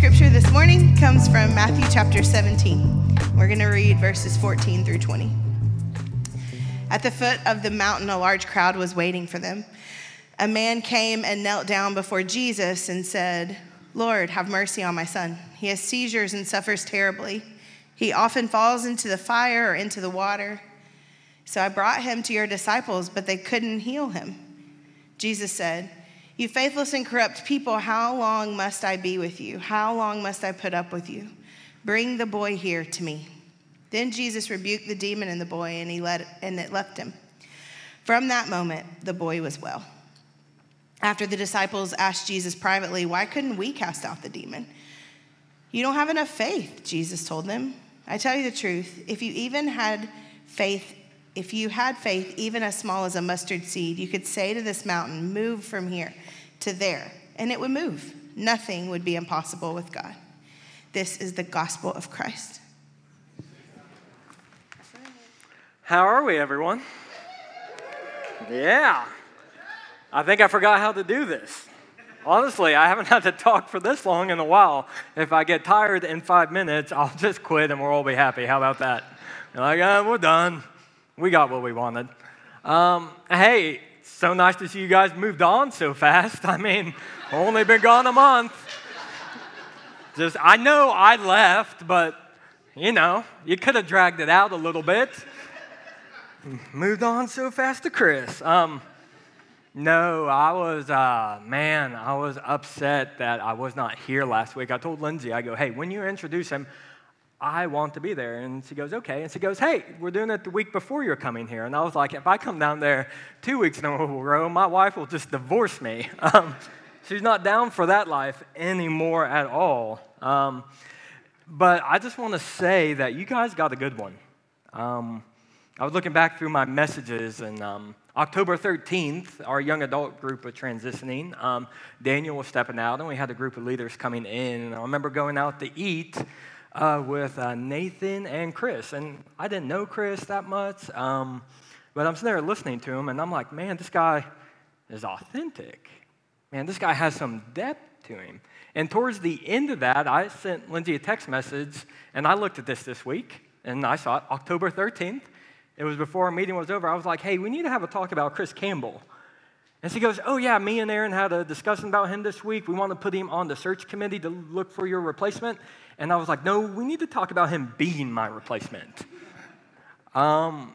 Scripture this morning comes from Matthew chapter 17. We're going to read verses 14 through 20. At the foot of the mountain, a large crowd was waiting for them. A man came and knelt down before Jesus and said, Lord, have mercy on my son. He has seizures and suffers terribly. He often falls into the fire or into the water. So I brought him to your disciples, but they couldn't heal him. Jesus said, You faithless and corrupt people, how long must I be with you? How long must I put up with you? Bring the boy here to me. Then Jesus rebuked the demon in the boy, and, he let, and it left him. From that moment, the boy was well. After the disciples asked Jesus privately, Why couldn't we cast out the demon? You don't have enough faith, Jesus told them. I tell you the truth, if you even had faith if you had faith, even as small as a mustard seed, you could say to this mountain, Move from here to there, and it would move. Nothing would be impossible with God. This is the gospel of Christ. How are we, everyone? Yeah. I think I forgot how to do this. Honestly, I haven't had to talk for this long in a while. If I get tired in five minutes, I'll just quit and we'll all be happy. How about that? You're like, uh, we're done we got what we wanted. Um, hey, so nice to see you guys moved on so fast. I mean, only been gone a month. Just, I know I left, but you know, you could have dragged it out a little bit. Moved on so fast to Chris. Um, no, I was, uh, man, I was upset that I was not here last week. I told Lindsay, I go, hey, when you introduce him, I want to be there. And she goes, okay. And she goes, hey, we're doing it the week before you're coming here. And I was like, if I come down there two weeks in a row, my wife will just divorce me. Um, she's not down for that life anymore at all. Um, but I just want to say that you guys got a good one. Um, I was looking back through my messages, and um, October 13th, our young adult group was transitioning. Um, Daniel was stepping out, and we had a group of leaders coming in. And I remember going out to eat uh, with uh, Nathan and Chris. And I didn't know Chris that much, um, but I'm sitting there listening to him, and I'm like, man, this guy is authentic. Man, this guy has some depth to him. And towards the end of that, I sent Lindsay a text message, and I looked at this this week, and I saw it October 13th. It was before our meeting was over. I was like, hey, we need to have a talk about Chris Campbell. And she goes, Oh, yeah, me and Aaron had a discussion about him this week. We want to put him on the search committee to look for your replacement. And I was like, no, we need to talk about him being my replacement. Um,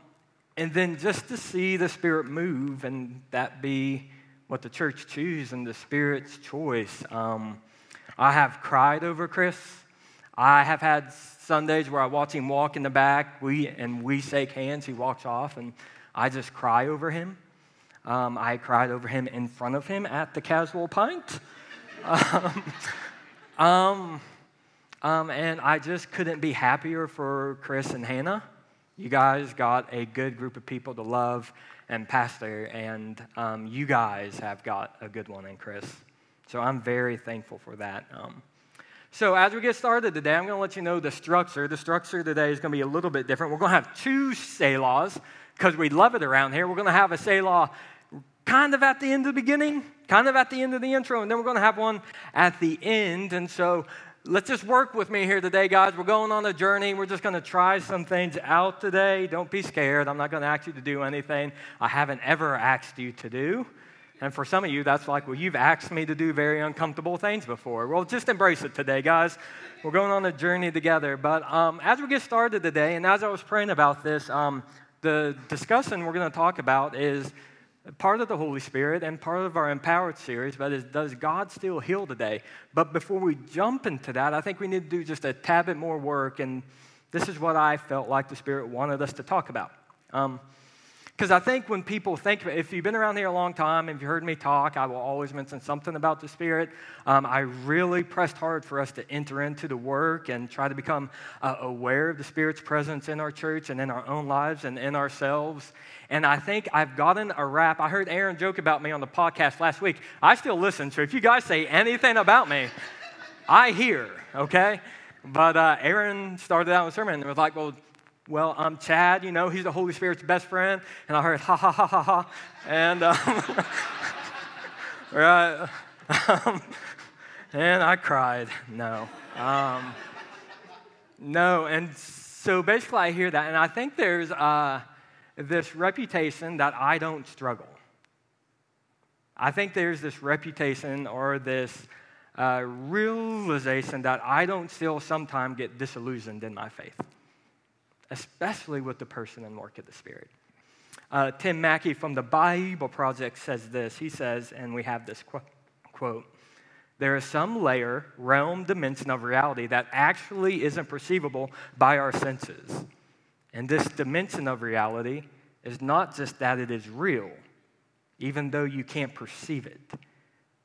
and then just to see the Spirit move and that be what the church choose and the Spirit's choice. Um, I have cried over Chris. I have had Sundays where I watch him walk in the back, we, and we shake hands. He walks off, and I just cry over him. Um, I cried over him in front of him at the casual pint. um, um um, and I just couldn't be happier for Chris and Hannah. You guys got a good group of people to love and pastor, and um, you guys have got a good one in Chris. So I'm very thankful for that. Um, so as we get started today, I'm going to let you know the structure. The structure today is going to be a little bit different. We're going to have two Selahs because we love it around here. We're going to have a Selah kind of at the end of the beginning, kind of at the end of the intro, and then we're going to have one at the end. And so Let's just work with me here today, guys. We're going on a journey. We're just going to try some things out today. Don't be scared. I'm not going to ask you to do anything I haven't ever asked you to do. And for some of you, that's like, well, you've asked me to do very uncomfortable things before. Well, just embrace it today, guys. We're going on a journey together. But um, as we get started today, and as I was praying about this, um, the discussion we're going to talk about is part of the Holy Spirit and part of our Empowered series, but is does God still heal today? But before we jump into that, I think we need to do just a tad bit more work, and this is what I felt like the Spirit wanted us to talk about. Um, Because I think when people think, if you've been around here a long time, if you've heard me talk, I will always mention something about the Spirit. Um, I really pressed hard for us to enter into the work and try to become uh, aware of the Spirit's presence in our church and in our own lives and in ourselves. And I think I've gotten a rap. I heard Aaron joke about me on the podcast last week. I still listen, so if you guys say anything about me, I hear, okay? But uh, Aaron started out with a sermon and was like, well, well, I'm Chad, you know, he's the Holy Spirit's best friend. And I heard, ha, ha, ha, ha, ha. And, um, right. Um, and I cried. No. Um, no. And so basically, I hear that. And I think there's uh, this reputation that I don't struggle. I think there's this reputation or this uh, realization that I don't still sometimes get disillusioned in my faith especially with the person and work of the Spirit. Uh, Tim Mackie from the Bible Project says this. He says, and we have this qu- quote There is some layer, realm, dimension of reality that actually isn't perceivable by our senses. And this dimension of reality is not just that it is real, even though you can't perceive it.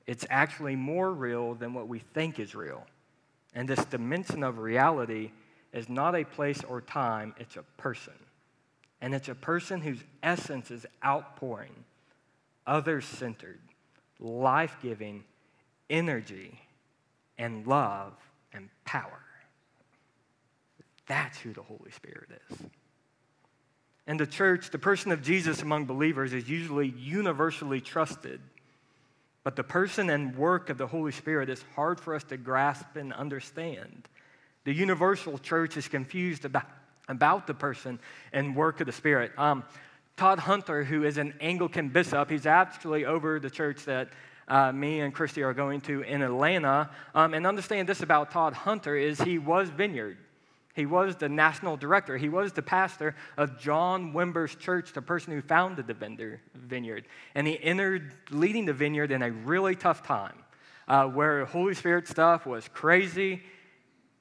It's actually more real than what we think is real. And this dimension of reality is not a place or time, it's a person. And it's a person whose essence is outpouring, others centered, life giving energy and love and power. That's who the Holy Spirit is. In the church, the person of Jesus among believers is usually universally trusted. But the person and work of the Holy Spirit is hard for us to grasp and understand. The universal church is confused about, about the person and work of the Spirit. Um, Todd Hunter, who is an Anglican bishop, he's actually over the church that uh, me and Christy are going to in Atlanta. Um, and understand this about Todd Hunter is he was Vineyard. He was the national director. He was the pastor of John Wimber's church, the person who founded the vineyard. And he entered leading the vineyard in a really tough time uh, where Holy Spirit stuff was crazy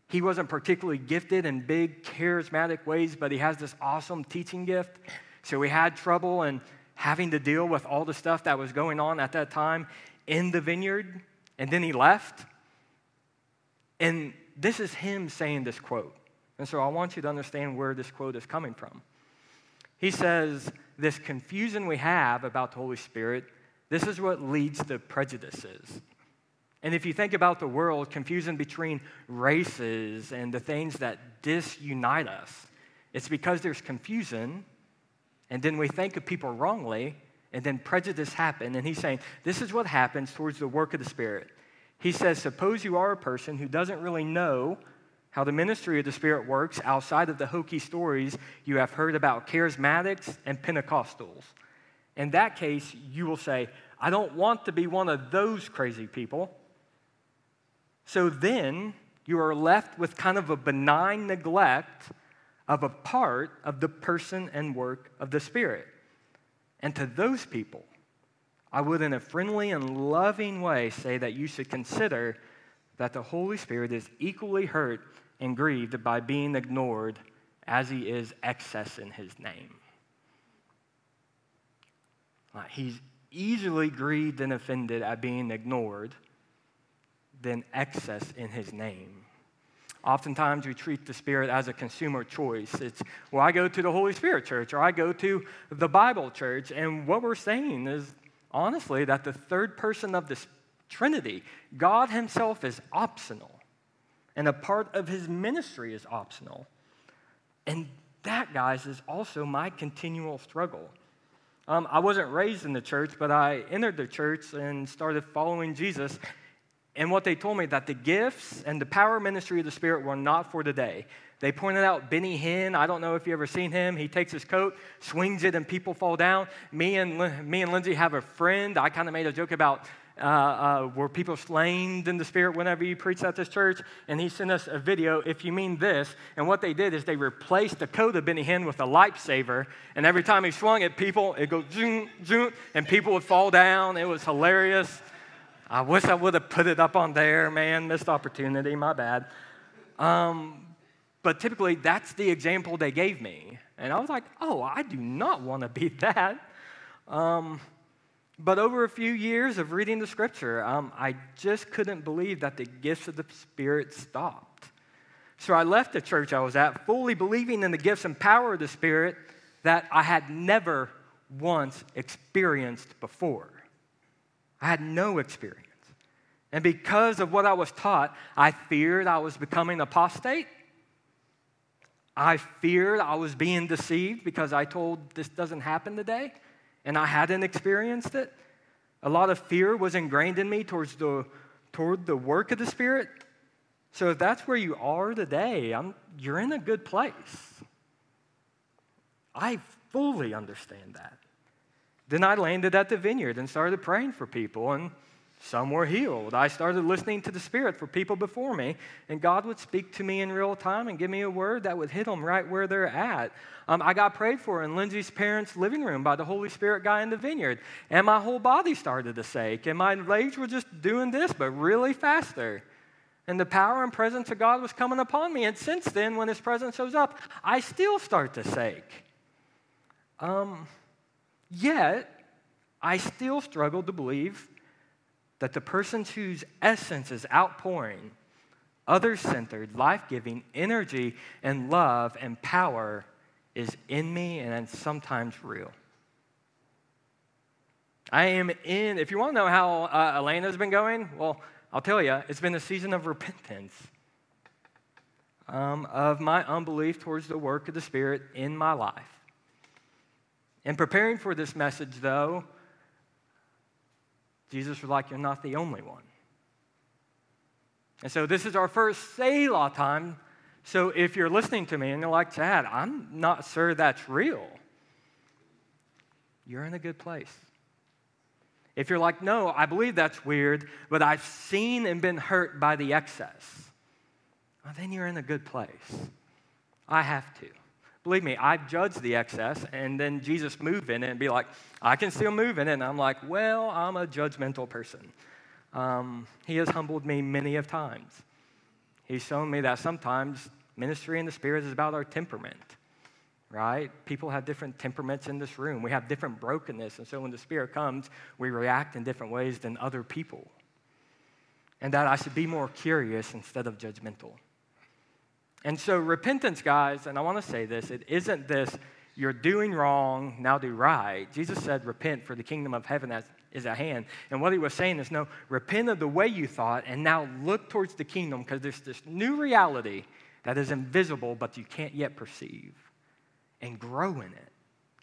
he wasn't particularly gifted in big, charismatic ways, but he has this awesome teaching gift. So we had trouble in having to deal with all the stuff that was going on at that time in the vineyard. And then he left. And this is him saying this quote. And so I want you to understand where this quote is coming from. He says, This confusion we have about the Holy Spirit, this is what leads to prejudices. And if you think about the world, confusion between races and the things that disunite us, it's because there's confusion, and then we think of people wrongly, and then prejudice happens. And he's saying, this is what happens towards the work of the Spirit. He says, suppose you are a person who doesn't really know how the ministry of the Spirit works outside of the hokey stories you have heard about charismatics and Pentecostals. In that case, you will say, I don't want to be one of those crazy people. So then you are left with kind of a benign neglect of a part of the person and work of the Spirit. And to those people, I would, in a friendly and loving way, say that you should consider that the Holy Spirit is equally hurt and grieved by being ignored as he is excess in his name. He's easily grieved and offended at being ignored than excess in his name. Oftentimes, we treat the Spirit as a consumer choice. It's, well, I go to the Holy Spirit church or I go to the Bible church. And what we're saying is, honestly, that the third person of the Trinity, God Himself, is optional. And a part of His ministry is optional. And that, guys, is also my continual struggle. Um, I wasn't raised in the church, but I entered the church and started following Jesus and what they told me that the gifts and the power ministry of the Spirit were not for today. They pointed out Benny Hinn. I don't know if you ever seen him. He takes his coat, swings it, and people fall down. Me and me and Lindsay have a friend. I kind of made a joke about uh, uh, were people slain in the spirit whenever you preach at this church? And he sent us a video, if you mean this. And what they did is they replaced the coat of Benny Hinn with a lifesaver. And every time he swung it, people, it goes zoom, zoom, and people would fall down. It was hilarious. I wish I would have put it up on there, man. Missed opportunity, my bad. Um, but typically, that's the example they gave me. And I was like, oh, I do not want to be that. Um, but over a few years of reading the scripture, um, I just couldn't believe that the gifts of the Spirit stopped. So I left the church I was at fully believing in the gifts and power of the Spirit that I had never once experienced before. I had no experience. And because of what I was taught, I feared I was becoming apostate. I feared I was being deceived because I told this doesn't happen today and I hadn't experienced it. A lot of fear was ingrained in me towards the, toward the work of the Spirit. So if that's where you are today, I'm, you're in a good place. I fully understand that. Then I landed at the vineyard and started praying for people, and some were healed. I started listening to the Spirit for people before me, and God would speak to me in real time and give me a word that would hit them right where they're at. Um, I got prayed for in Lindsay's parents' living room by the Holy Spirit guy in the vineyard, and my whole body started to shake, and my legs were just doing this, but really faster. And the power and presence of God was coming upon me. And since then, when His presence shows up, I still start to shake. Um, yet, I still struggle to believe that the person whose essence is outpouring, other centered, life giving energy and love and power is in me and sometimes real. I am in, if you want to know how uh, Atlanta's been going, well, I'll tell you, it's been a season of repentance um, of my unbelief towards the work of the Spirit in my life. In preparing for this message, though, Jesus was like, You're not the only one. And so this is our first Selah time. So if you're listening to me and you're like, Chad, I'm not sure that's real, you're in a good place. If you're like, no, I believe that's weird, but I've seen and been hurt by the excess, well, then you're in a good place. I have to. Believe me, I've judged the excess, and then Jesus moved in it and be like, I can still move in it. And I'm like, well, I'm a judgmental person. Um, he has humbled me many of times. He's shown me that sometimes ministry in the Spirit is about our temperament, right? People have different temperaments in this room. We have different brokenness. And so when the Spirit comes, we react in different ways than other people. And that I should be more curious instead of judgmental. And so, repentance, guys, and I want to say this it isn't this, you're doing wrong, now do right. Jesus said, repent, for the kingdom of heaven is at hand. And what he was saying is, no, repent of the way you thought, and now look towards the kingdom, because there's this new reality that is invisible, but you can't yet perceive, and grow in it.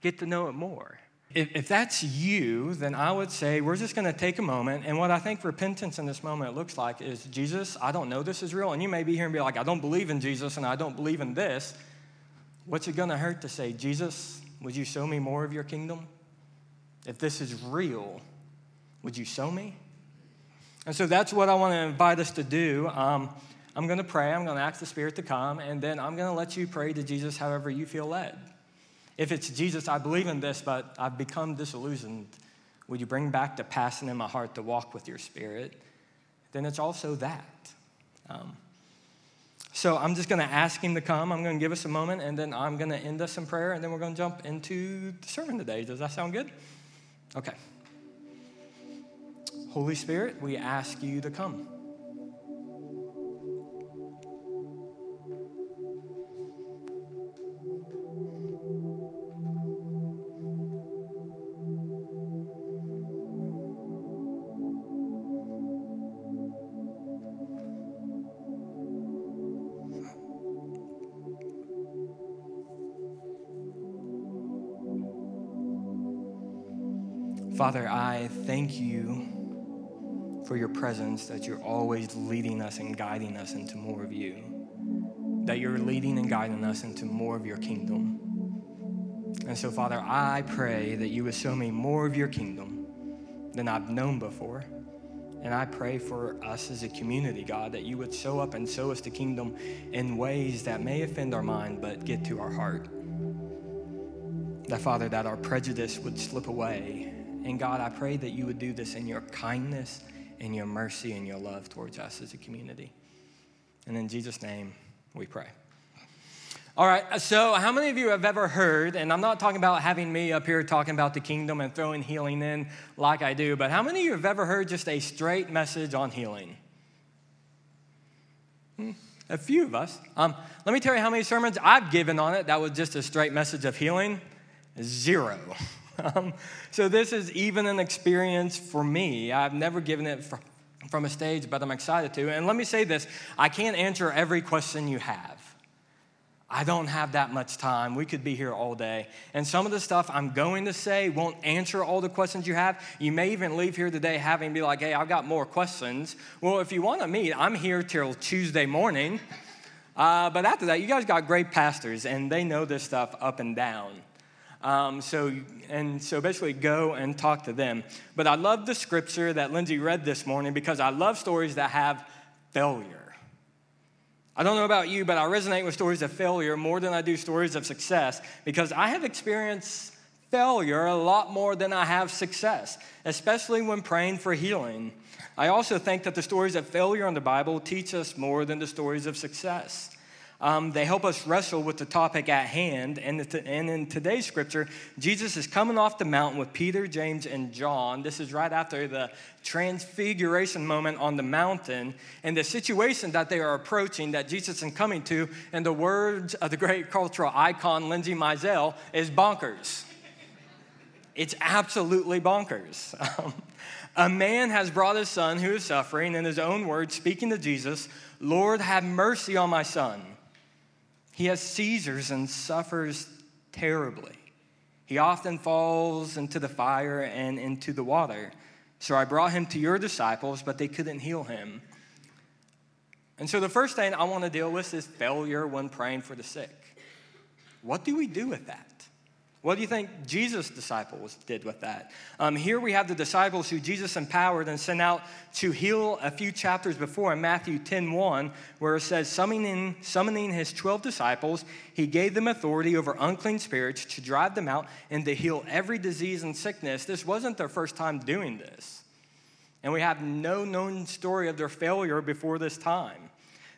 Get to know it more. If, that's you, then I would say we're just going to take a moment. And what I think repentance in this moment looks like is Jesus, I don't know this is real. And you may be here and be like, I don't believe in Jesus and I don't believe in this. What's it going to hurt to say, Jesus, would you show me more of your kingdom? If this is real, would you show me? And so that's what I want to invite us to do. Um, I'm going to pray. I'm going to ask the Spirit to come, and then I'm going to let you pray to Jesus however you feel led. If it's Jesus, I believe in this, but I've become disillusioned, would you bring back the passion in my heart to walk with your spirit? Then it's also that. Um, so I'm just going to ask him to come. I'm going to give us a moment, and then I'm going to end us in prayer, and then we're going to jump into the sermon today. Does that sound good? Okay. Holy Spirit, we ask you to come. Father, I thank you for your presence, that you're always leading us and guiding us into more of you, that you're leading and guiding us into more of your kingdom. And so, Father, I pray that you would show me more of your kingdom than I've known before. And I pray for us as a community, God, that you would show up and show us the kingdom in ways that may offend our mind but get to our heart. That, Father, that our prejudice would slip away and God, I pray that you would do this in your kindness and your mercy and your love towards us as a community. And in Jesus' name, we pray. All right, so how many of you have ever heard, and I'm not talking about having me up here talking about the kingdom and throwing healing in like I do, but how many of you have ever heard just a straight message on healing? Hmm, a few of us. Um, let me tell you how many sermons I've given on it that was just a straight message of healing zero. Um, so this is even an experience for me. I've never given it from a stage, but I'm excited to. And let me say this I can't answer every question you have. I don't have that much time. We could be here all day. And some of the stuff I'm going to say won't answer all the questions you have. You may even leave here today having be like, hey, I've got more questions. Well, if you want to meet, I'm here till Tuesday morning. Uh, but after that, you guys got great pastors, and they know this stuff up and down. Um, so, and so basically, go and talk to them. But I love the scripture that Lindsay read this morning because I love stories that have failure. I don't know about you, but I resonate with stories of failure more than I do stories of success because I have experienced failure a lot more than I have success, especially when praying for healing. I also think that the stories of failure in the Bible teach us more than the stories of success. Um, they help us wrestle with the topic at hand. And, and in today's scripture, Jesus is coming off the mountain with Peter, James, and John. This is right after the transfiguration moment on the mountain and the situation that they are approaching that Jesus is coming to. And the words of the great cultural icon, Lindsay Mizell, is bonkers. It's absolutely bonkers. Um, a man has brought his son who is suffering, in his own words, speaking to Jesus, Lord, have mercy on my son he has seizures and suffers terribly. He often falls into the fire and into the water. So I brought him to your disciples, but they couldn't heal him. And so the first thing I want to deal with is failure when praying for the sick. What do we do with that? What do you think Jesus' disciples did with that? Um, here we have the disciples who Jesus empowered and sent out to heal a few chapters before in Matthew 10 1, where it says, summoning, summoning his 12 disciples, he gave them authority over unclean spirits to drive them out and to heal every disease and sickness. This wasn't their first time doing this. And we have no known story of their failure before this time.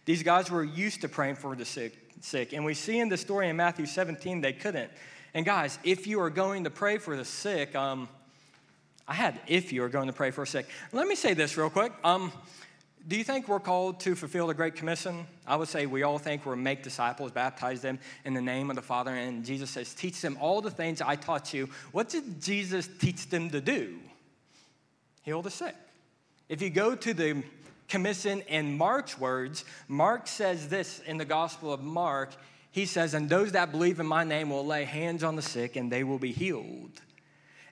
These guys were used to praying for the sick, sick. And we see in the story in Matthew 17 they couldn't. And guys, if you are going to pray for the sick, um, I had if you are going to pray for a sick. Let me say this real quick. Um, do you think we're called to fulfill the Great Commission? I would say we all think we're make disciples, baptize them in the name of the Father. And Jesus says, teach them all the things I taught you. What did Jesus teach them to do? Heal the sick. If you go to the commission in Mark's words, Mark says this in the Gospel of Mark he says, And those that believe in my name will lay hands on the sick and they will be healed.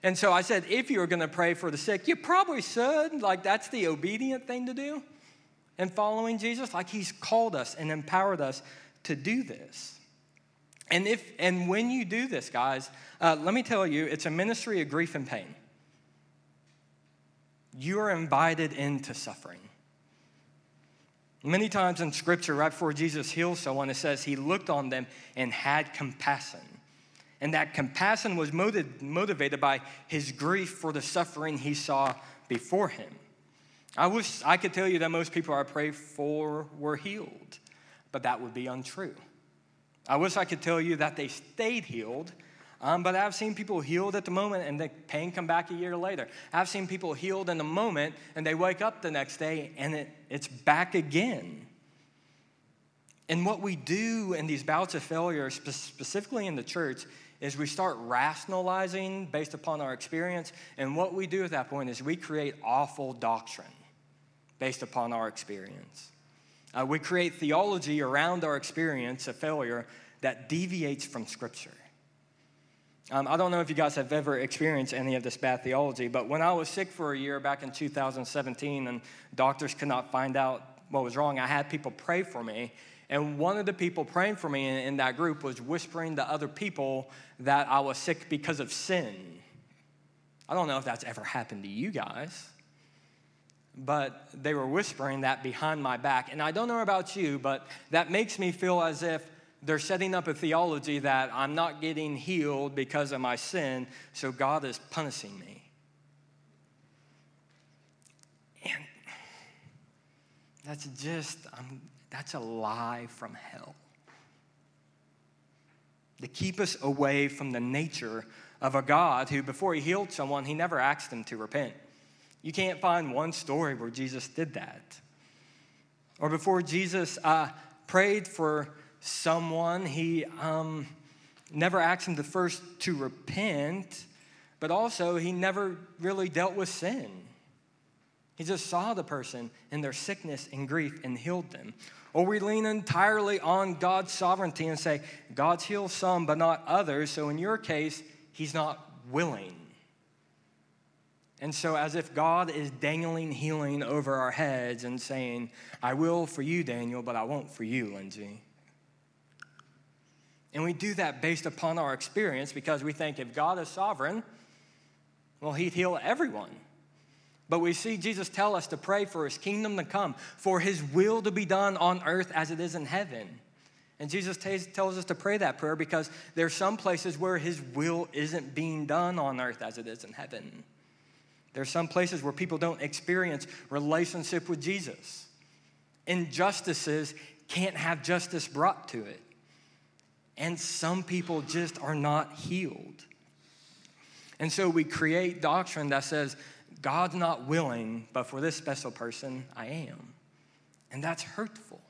And so I said, if you are going to pray for the sick, you probably should. Like, that's the obedient thing to do in following Jesus. Like, he's called us and empowered us to do this. And, if, and when you do this, guys, uh, let me tell you, it's a ministry of grief and pain. You are invited into suffering. Many times in scripture, right before Jesus heals someone, it says he looked on them and had compassion. And that compassion was motivated by his grief for the suffering he saw before him. I wish I could tell you that most people I pray for were healed, but that would be untrue. I wish I could tell you that they stayed healed, um, but I've seen people healed at the moment and the pain come back a year later. I've seen people healed in the moment and they wake up the next day and it, it's back again. And what we do in these bouts of failure, specifically in the church, is we start rationalizing based upon our experience. And what we do at that point is we create awful doctrine based upon our experience. Uh, we create theology around our experience of failure that deviates from Scripture. Um, I don't know if you guys have ever experienced any of this bad theology, but when I was sick for a year back in 2017 and doctors could not find out what was wrong, I had people pray for me. And one of the people praying for me in, in that group was whispering to other people that I was sick because of sin. I don't know if that's ever happened to you guys, but they were whispering that behind my back. And I don't know about you, but that makes me feel as if they're setting up a theology that I'm not getting healed because of my sin, so God is punishing me. And that's just, um, that's a lie from hell. to keep us away from the nature of a God who, before he healed someone, he never asked them to repent. You can't find one story where Jesus did that. Or before Jesus uh, prayed for someone, he um, never asked him to first to repent, but also he never really dealt with sin. He just saw the person in their sickness and grief and healed them. Or we lean entirely on God's sovereignty and say, God's healed some, but not others. So in your case, He's not willing. And so, as if God is dangling healing over our heads and saying, I will for you, Daniel, but I won't for you, Lindsay. And we do that based upon our experience because we think if God is sovereign, well, He'd heal everyone. But we see Jesus tell us to pray for His kingdom to come, for His will to be done on earth as it is in heaven. And Jesus t- tells us to pray that prayer because there are some places where His will isn't being done on earth as it is in heaven. There are some places where people don't experience relationship with Jesus. Injustices can't have justice brought to it. And some people just are not healed. And so we create doctrine that says, God's not willing, but for this special person, I am. And that's hurtful.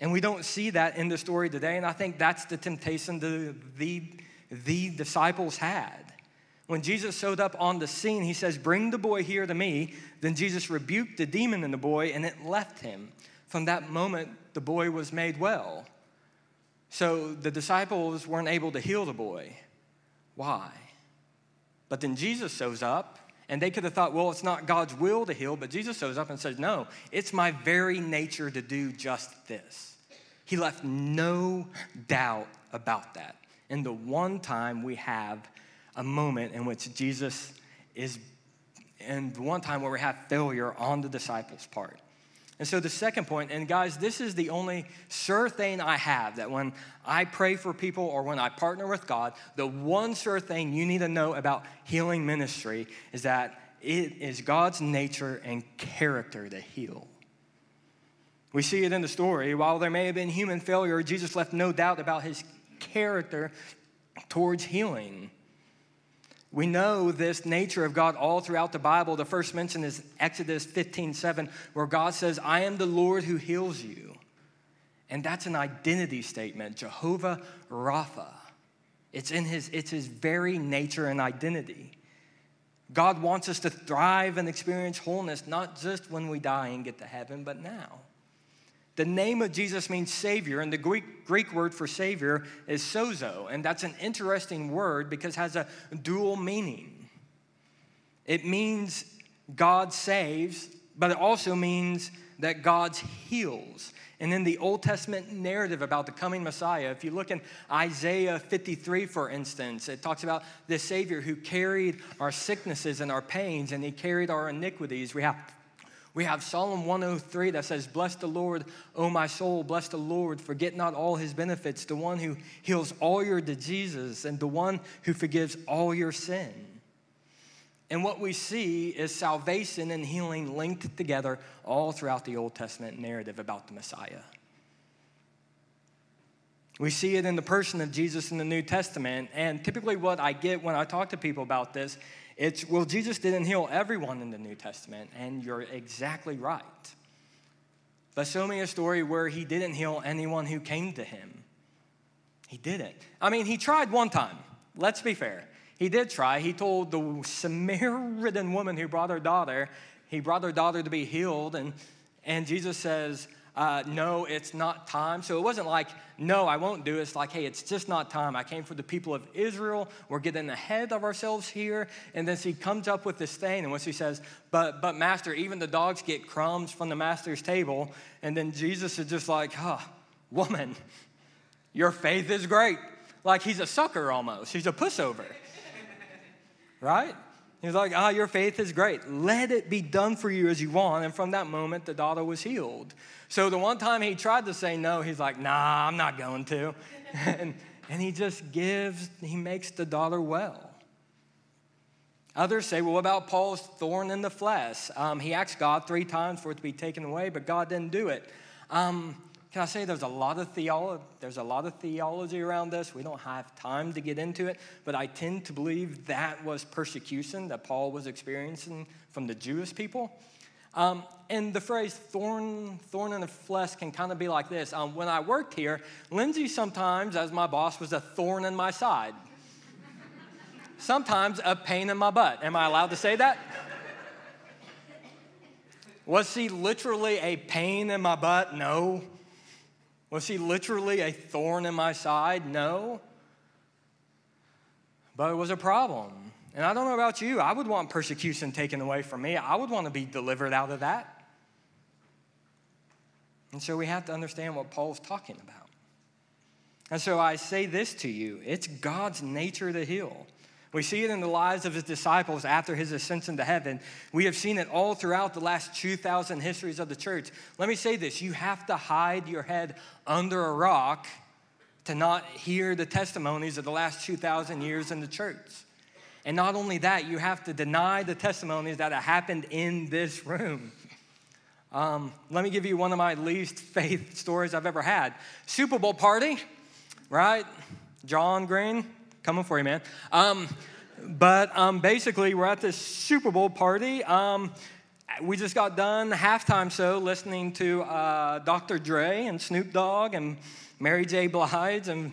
And we don't see that in the story today. And I think that's the temptation the, the, the disciples had. When Jesus showed up on the scene, he says, Bring the boy here to me. Then Jesus rebuked the demon in the boy, and it left him. From that moment, the boy was made well. So the disciples weren't able to heal the boy. Why? But then Jesus shows up, and they could have thought, well, it's not God's will to heal, but Jesus shows up and says, no, it's my very nature to do just this. He left no doubt about that. And the one time we have a moment in which Jesus is, and the one time where we have failure on the disciples' part. And so the second point, and guys, this is the only sure thing I have that when I pray for people or when I partner with God, the one sure thing you need to know about healing ministry is that it is God's nature and character to heal. We see it in the story. While there may have been human failure, Jesus left no doubt about his character towards healing. We know this nature of God all throughout the Bible. The first mention is Exodus 15 7, where God says, I am the Lord who heals you. And that's an identity statement, Jehovah Rapha. It's in his, it's his very nature and identity. God wants us to thrive and experience wholeness, not just when we die and get to heaven, but now. The name of Jesus means Savior, and the Greek, Greek word for Savior is sozo, and that's an interesting word because it has a dual meaning. It means God saves, but it also means that God heals. And in the Old Testament narrative about the coming Messiah, if you look in Isaiah 53, for instance, it talks about the Savior who carried our sicknesses and our pains, and he carried our iniquities. We have we have Psalm 103 that says, Bless the Lord, O my soul, bless the Lord, forget not all his benefits, the one who heals all your diseases, and the one who forgives all your sin. And what we see is salvation and healing linked together all throughout the Old Testament narrative about the Messiah. We see it in the person of Jesus in the New Testament. And typically, what I get when I talk to people about this it's, well, Jesus didn't heal everyone in the New Testament, and you're exactly right. But show me a story where he didn't heal anyone who came to him. He didn't. I mean, he tried one time. Let's be fair. He did try. He told the Samaritan woman who brought her daughter, he brought her daughter to be healed, and, and Jesus says, uh, no, it's not time. So it wasn't like, no, I won't do it. It's like, hey, it's just not time. I came for the people of Israel. We're getting ahead of ourselves here. And then she comes up with this thing, and when she says, but, but master, even the dogs get crumbs from the master's table. And then Jesus is just like, huh, woman, your faith is great. Like he's a sucker almost. He's a pushover. right? He's like, ah, your faith is great. Let it be done for you as you want. And from that moment, the daughter was healed. So the one time he tried to say no, he's like, nah, I'm not going to. and, and he just gives, he makes the daughter well. Others say, well, what about Paul's thorn in the flesh? Um, he asked God three times for it to be taken away, but God didn't do it. Because Can I say there's a lot of theology, there's a lot of theology around this. We don't have time to get into it, but I tend to believe that was persecution that Paul was experiencing from the Jewish people. Um, and the phrase thorn, thorn in the flesh can kind of be like this. Um, when I worked here, Lindsay sometimes, as my boss, was a thorn in my side. sometimes a pain in my butt. Am I allowed to say that? Was she literally a pain in my butt? No. Was he literally a thorn in my side? No. But it was a problem. And I don't know about you, I would want persecution taken away from me. I would want to be delivered out of that. And so we have to understand what Paul's talking about. And so I say this to you it's God's nature to heal. We see it in the lives of his disciples after his ascension to heaven. We have seen it all throughout the last 2,000 histories of the church. Let me say this you have to hide your head under a rock to not hear the testimonies of the last 2,000 years in the church. And not only that, you have to deny the testimonies that have happened in this room. Um, let me give you one of my least faith stories I've ever had. Super Bowl party, right? John Green, coming for you, man. Um, but um, basically, we're at this Super Bowl party. Um, we just got done halftime show listening to uh, Dr. Dre and Snoop Dogg and Mary J. Blige and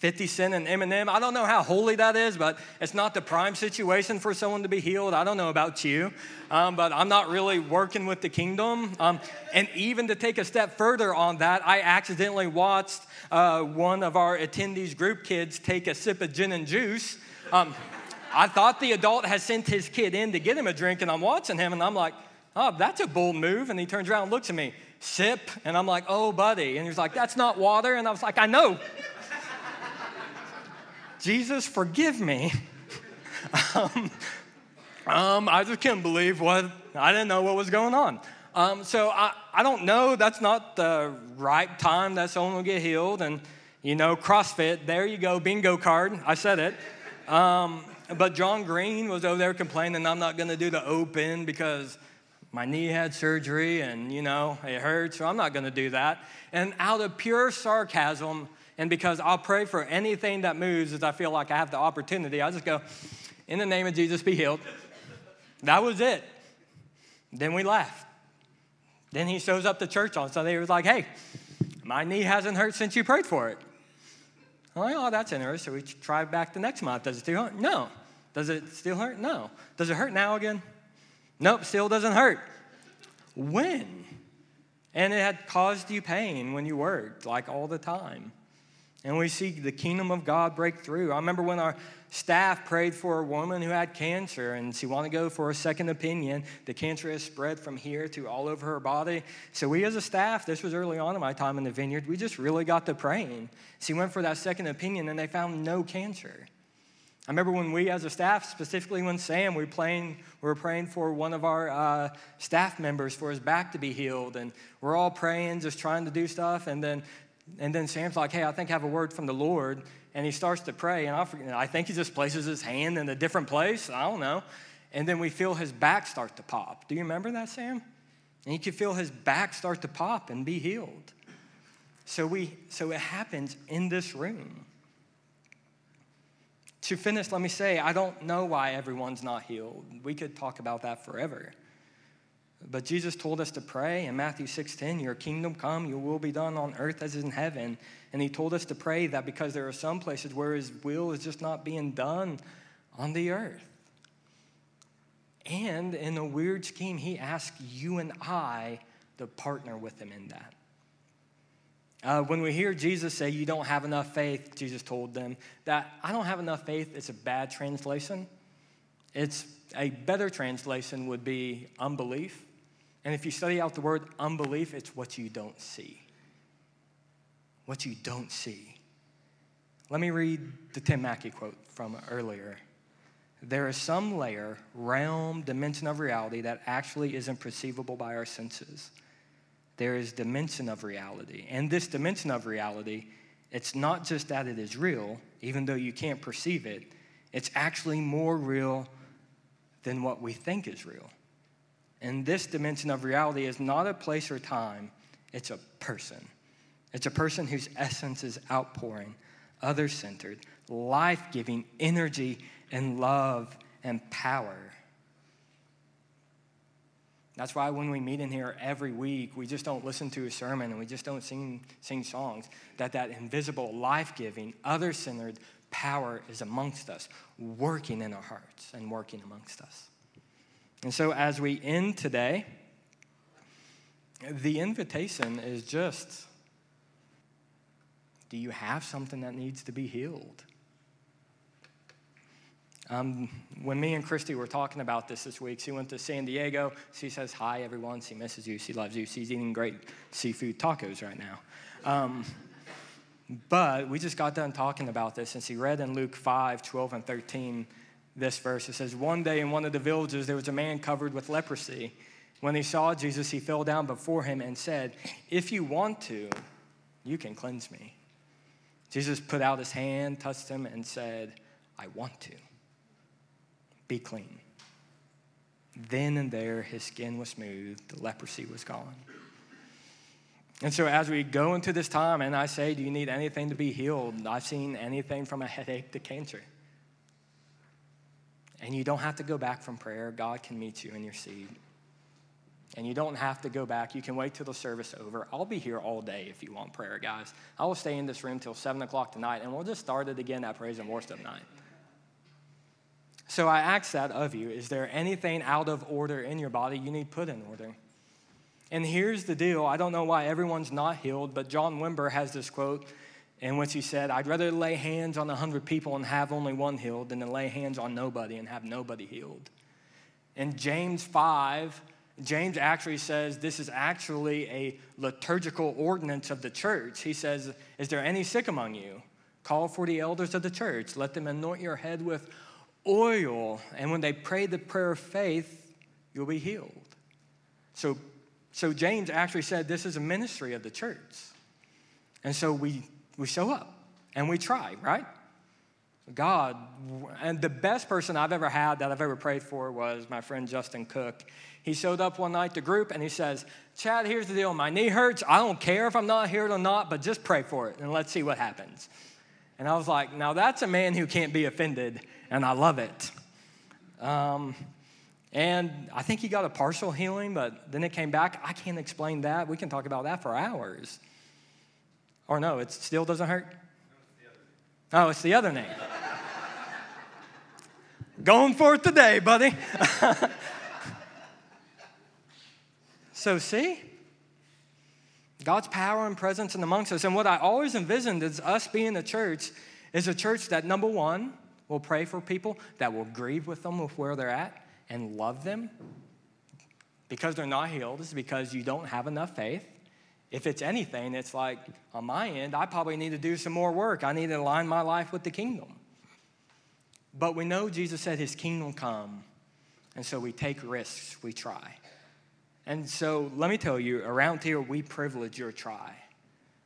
50 Cent and Eminem. I don't know how holy that is, but it's not the prime situation for someone to be healed. I don't know about you, um, but I'm not really working with the kingdom. Um, and even to take a step further on that, I accidentally watched uh, one of our attendees' group kids take a sip of gin and juice. Um, I thought the adult had sent his kid in to get him a drink, and I'm watching him, and I'm like, oh, that's a bold move. And he turns around and looks at me, sip, and I'm like, oh, buddy. And he's like, that's not water. And I was like, I know. Jesus, forgive me. um, um, I just couldn't believe what, I didn't know what was going on. Um, so I, I don't know, that's not the right time that someone will get healed. And, you know, CrossFit, there you go, bingo card, I said it. Um, but John Green was over there complaining, I'm not gonna do the open because my knee had surgery and, you know, it hurts, so I'm not gonna do that. And out of pure sarcasm, and because I'll pray for anything that moves as I feel like I have the opportunity, I just go, in the name of Jesus, be healed. That was it. Then we left. Then he shows up to church on Sunday. He was like, hey, my knee hasn't hurt since you prayed for it. I'm like, oh, that's interesting. So we try back the next month. Does it still hurt? No. Does it still hurt? No. Does it hurt now again? Nope, still doesn't hurt. When? And it had caused you pain when you worked, like all the time. And we see the kingdom of God break through. I remember when our staff prayed for a woman who had cancer and she wanted to go for a second opinion. The cancer has spread from here to all over her body. So, we as a staff, this was early on in my time in the vineyard, we just really got to praying. She went for that second opinion and they found no cancer. I remember when we as a staff, specifically when Sam, we, playing, we were praying for one of our uh, staff members for his back to be healed. And we're all praying, just trying to do stuff. And then and then Sam's like, hey, I think I have a word from the Lord. And he starts to pray. And I, forget, I think he just places his hand in a different place. I don't know. And then we feel his back start to pop. Do you remember that, Sam? And you can feel his back start to pop and be healed. So, we, so it happens in this room. To finish, let me say, I don't know why everyone's not healed. We could talk about that forever. But Jesus told us to pray in Matthew 6:10, "Your kingdom come, your will be done on earth as in heaven." And he told us to pray that because there are some places where his will is just not being done on the earth. And in a weird scheme, he asked you and I to partner with him in that. Uh, when we hear Jesus say, You don't have enough faith, Jesus told them that I don't have enough faith, it's a bad translation. It's a better translation would be unbelief. And if you study out the word unbelief, it's what you don't see. What you don't see. Let me read the Tim Mackie quote from earlier. There is some layer, realm, dimension of reality that actually isn't perceivable by our senses. There is dimension of reality. And this dimension of reality, it's not just that it is real, even though you can't perceive it, it's actually more real than what we think is real. And this dimension of reality is not a place or time, it's a person. It's a person whose essence is outpouring, other centered, life giving energy and love and power. That's why when we meet in here every week, we just don't listen to a sermon and we just don't sing, sing songs. That that invisible, life-giving, other-centered power is amongst us, working in our hearts and working amongst us. And so as we end today, the invitation is just do you have something that needs to be healed? Um, when me and Christy were talking about this this week, she went to San Diego. She says hi, everyone. She misses you. She loves you. She's eating great seafood tacos right now. Um, but we just got done talking about this, and she read in Luke 5 12 and 13 this verse. It says, One day in one of the villages, there was a man covered with leprosy. When he saw Jesus, he fell down before him and said, If you want to, you can cleanse me. Jesus put out his hand, touched him, and said, I want to be clean. Then and there, his skin was smooth, the leprosy was gone. And so, as we go into this time, and I say, Do you need anything to be healed? I've seen anything from a headache to cancer. And you don't have to go back from prayer. God can meet you in your seed. And you don't have to go back. You can wait till the service over. I'll be here all day if you want prayer, guys. I will stay in this room till 7 o'clock tonight, and we'll just start it again at Praise and Worship night. So I ask that of you. Is there anything out of order in your body you need put in order? And here's the deal I don't know why everyone's not healed, but John Wimber has this quote in which he said, I'd rather lay hands on 100 people and have only one healed than to lay hands on nobody and have nobody healed. In James 5, James actually says this is actually a liturgical ordinance of the church. He says, Is there any sick among you? Call for the elders of the church. Let them anoint your head with oil, and when they pray the prayer of faith, you'll be healed. So, so James actually said this is a ministry of the church. And so we, we show up and we try, right? God, and the best person I've ever had that I've ever prayed for was my friend Justin Cook. He showed up one night to group and he says, Chad, here's the deal. My knee hurts. I don't care if I'm not healed or not, but just pray for it and let's see what happens. And I was like, now that's a man who can't be offended and I love it. Um, and I think he got a partial healing, but then it came back. I can't explain that. We can talk about that for hours. Or no, it still doesn't hurt? Oh, it's the other name. Going for it today, buddy. so, see? God's power and presence in amongst us. And what I always envisioned is us being a church is a church that, number one, will pray for people, that will grieve with them with where they're at and love them because they're not healed. It's because you don't have enough faith. If it's anything, it's like on my end, I probably need to do some more work. I need to align my life with the kingdom. But we know Jesus said his kingdom come, and so we take risks, we try. And so let me tell you, around here, we privilege your try.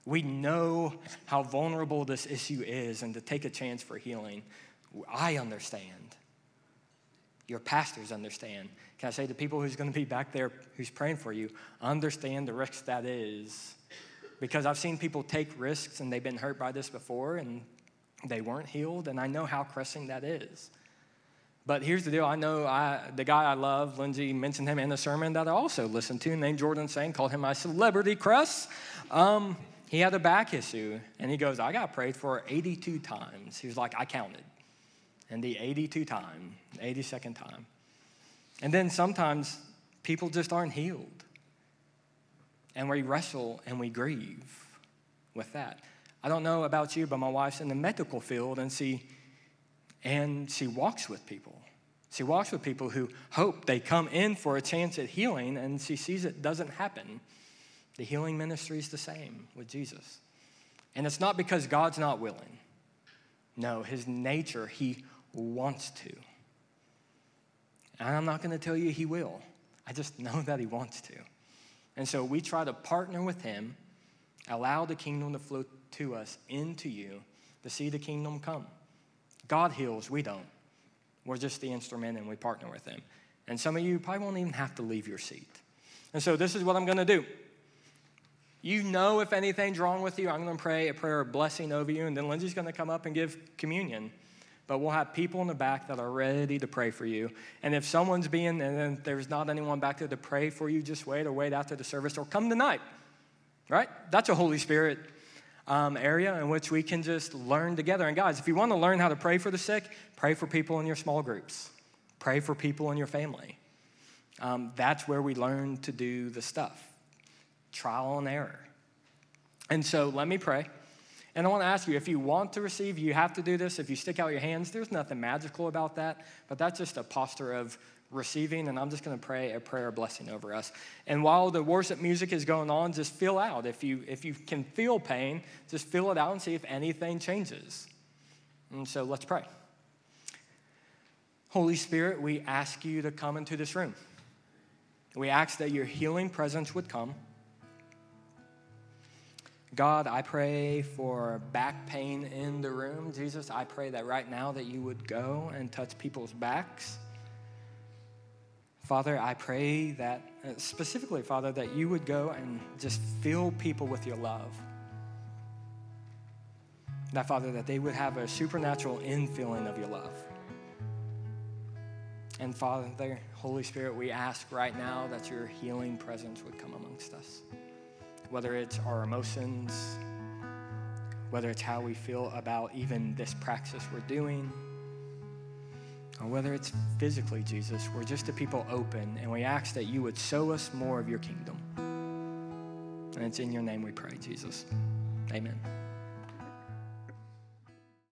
We know how vulnerable this issue is, and to take a chance for healing, I understand. Your pastors understand. Can I say to people who's going to be back there who's praying for you, understand the risk that is. Because I've seen people take risks and they've been hurt by this before and they weren't healed, and I know how crushing that is. But here's the deal I know I, the guy I love, Lindsay mentioned him in a sermon that I also listened to, named Jordan Seng, called him my celebrity crush. Um, he had a back issue, and he goes, I got prayed for 82 times. He was like, I counted and the 82 time, 82nd time. And then sometimes people just aren't healed. And we wrestle and we grieve with that. I don't know about you, but my wife's in the medical field and she and she walks with people. She walks with people who hope they come in for a chance at healing and she sees it doesn't happen. The healing ministry is the same with Jesus. And it's not because God's not willing. No, his nature, he wants to. And I'm not going to tell you he will. I just know that he wants to. And so we try to partner with him, allow the kingdom to flow to us into you to see the kingdom come. God heals, we don't. We're just the instrument and we partner with him. And some of you probably won't even have to leave your seat. And so this is what I'm going to do. You know if anything's wrong with you. I'm going to pray a prayer of blessing over you, and then Lindsay's going to come up and give communion. But we'll have people in the back that are ready to pray for you. And if someone's being, and there's not anyone back there to pray for you, just wait or wait after the service or come tonight. Right? That's a Holy Spirit um, area in which we can just learn together. And guys, if you want to learn how to pray for the sick, pray for people in your small groups, pray for people in your family. Um, that's where we learn to do the stuff trial and error. And so let me pray. And I want to ask you if you want to receive, you have to do this. If you stick out your hands, there's nothing magical about that, but that's just a posture of receiving. And I'm just going to pray a prayer blessing over us. And while the worship music is going on, just feel out. If you, if you can feel pain, just feel it out and see if anything changes. And so let's pray. Holy Spirit, we ask you to come into this room. We ask that your healing presence would come. God, I pray for back pain in the room. Jesus, I pray that right now that you would go and touch people's backs. Father, I pray that uh, specifically, Father, that you would go and just fill people with your love. That, Father, that they would have a supernatural infilling of your love. And Father, Holy Spirit, we ask right now that your healing presence would come amongst us. Whether it's our emotions, whether it's how we feel about even this praxis we're doing, or whether it's physically, Jesus, we're just a people open and we ask that you would show us more of your kingdom. And it's in your name we pray, Jesus. Amen.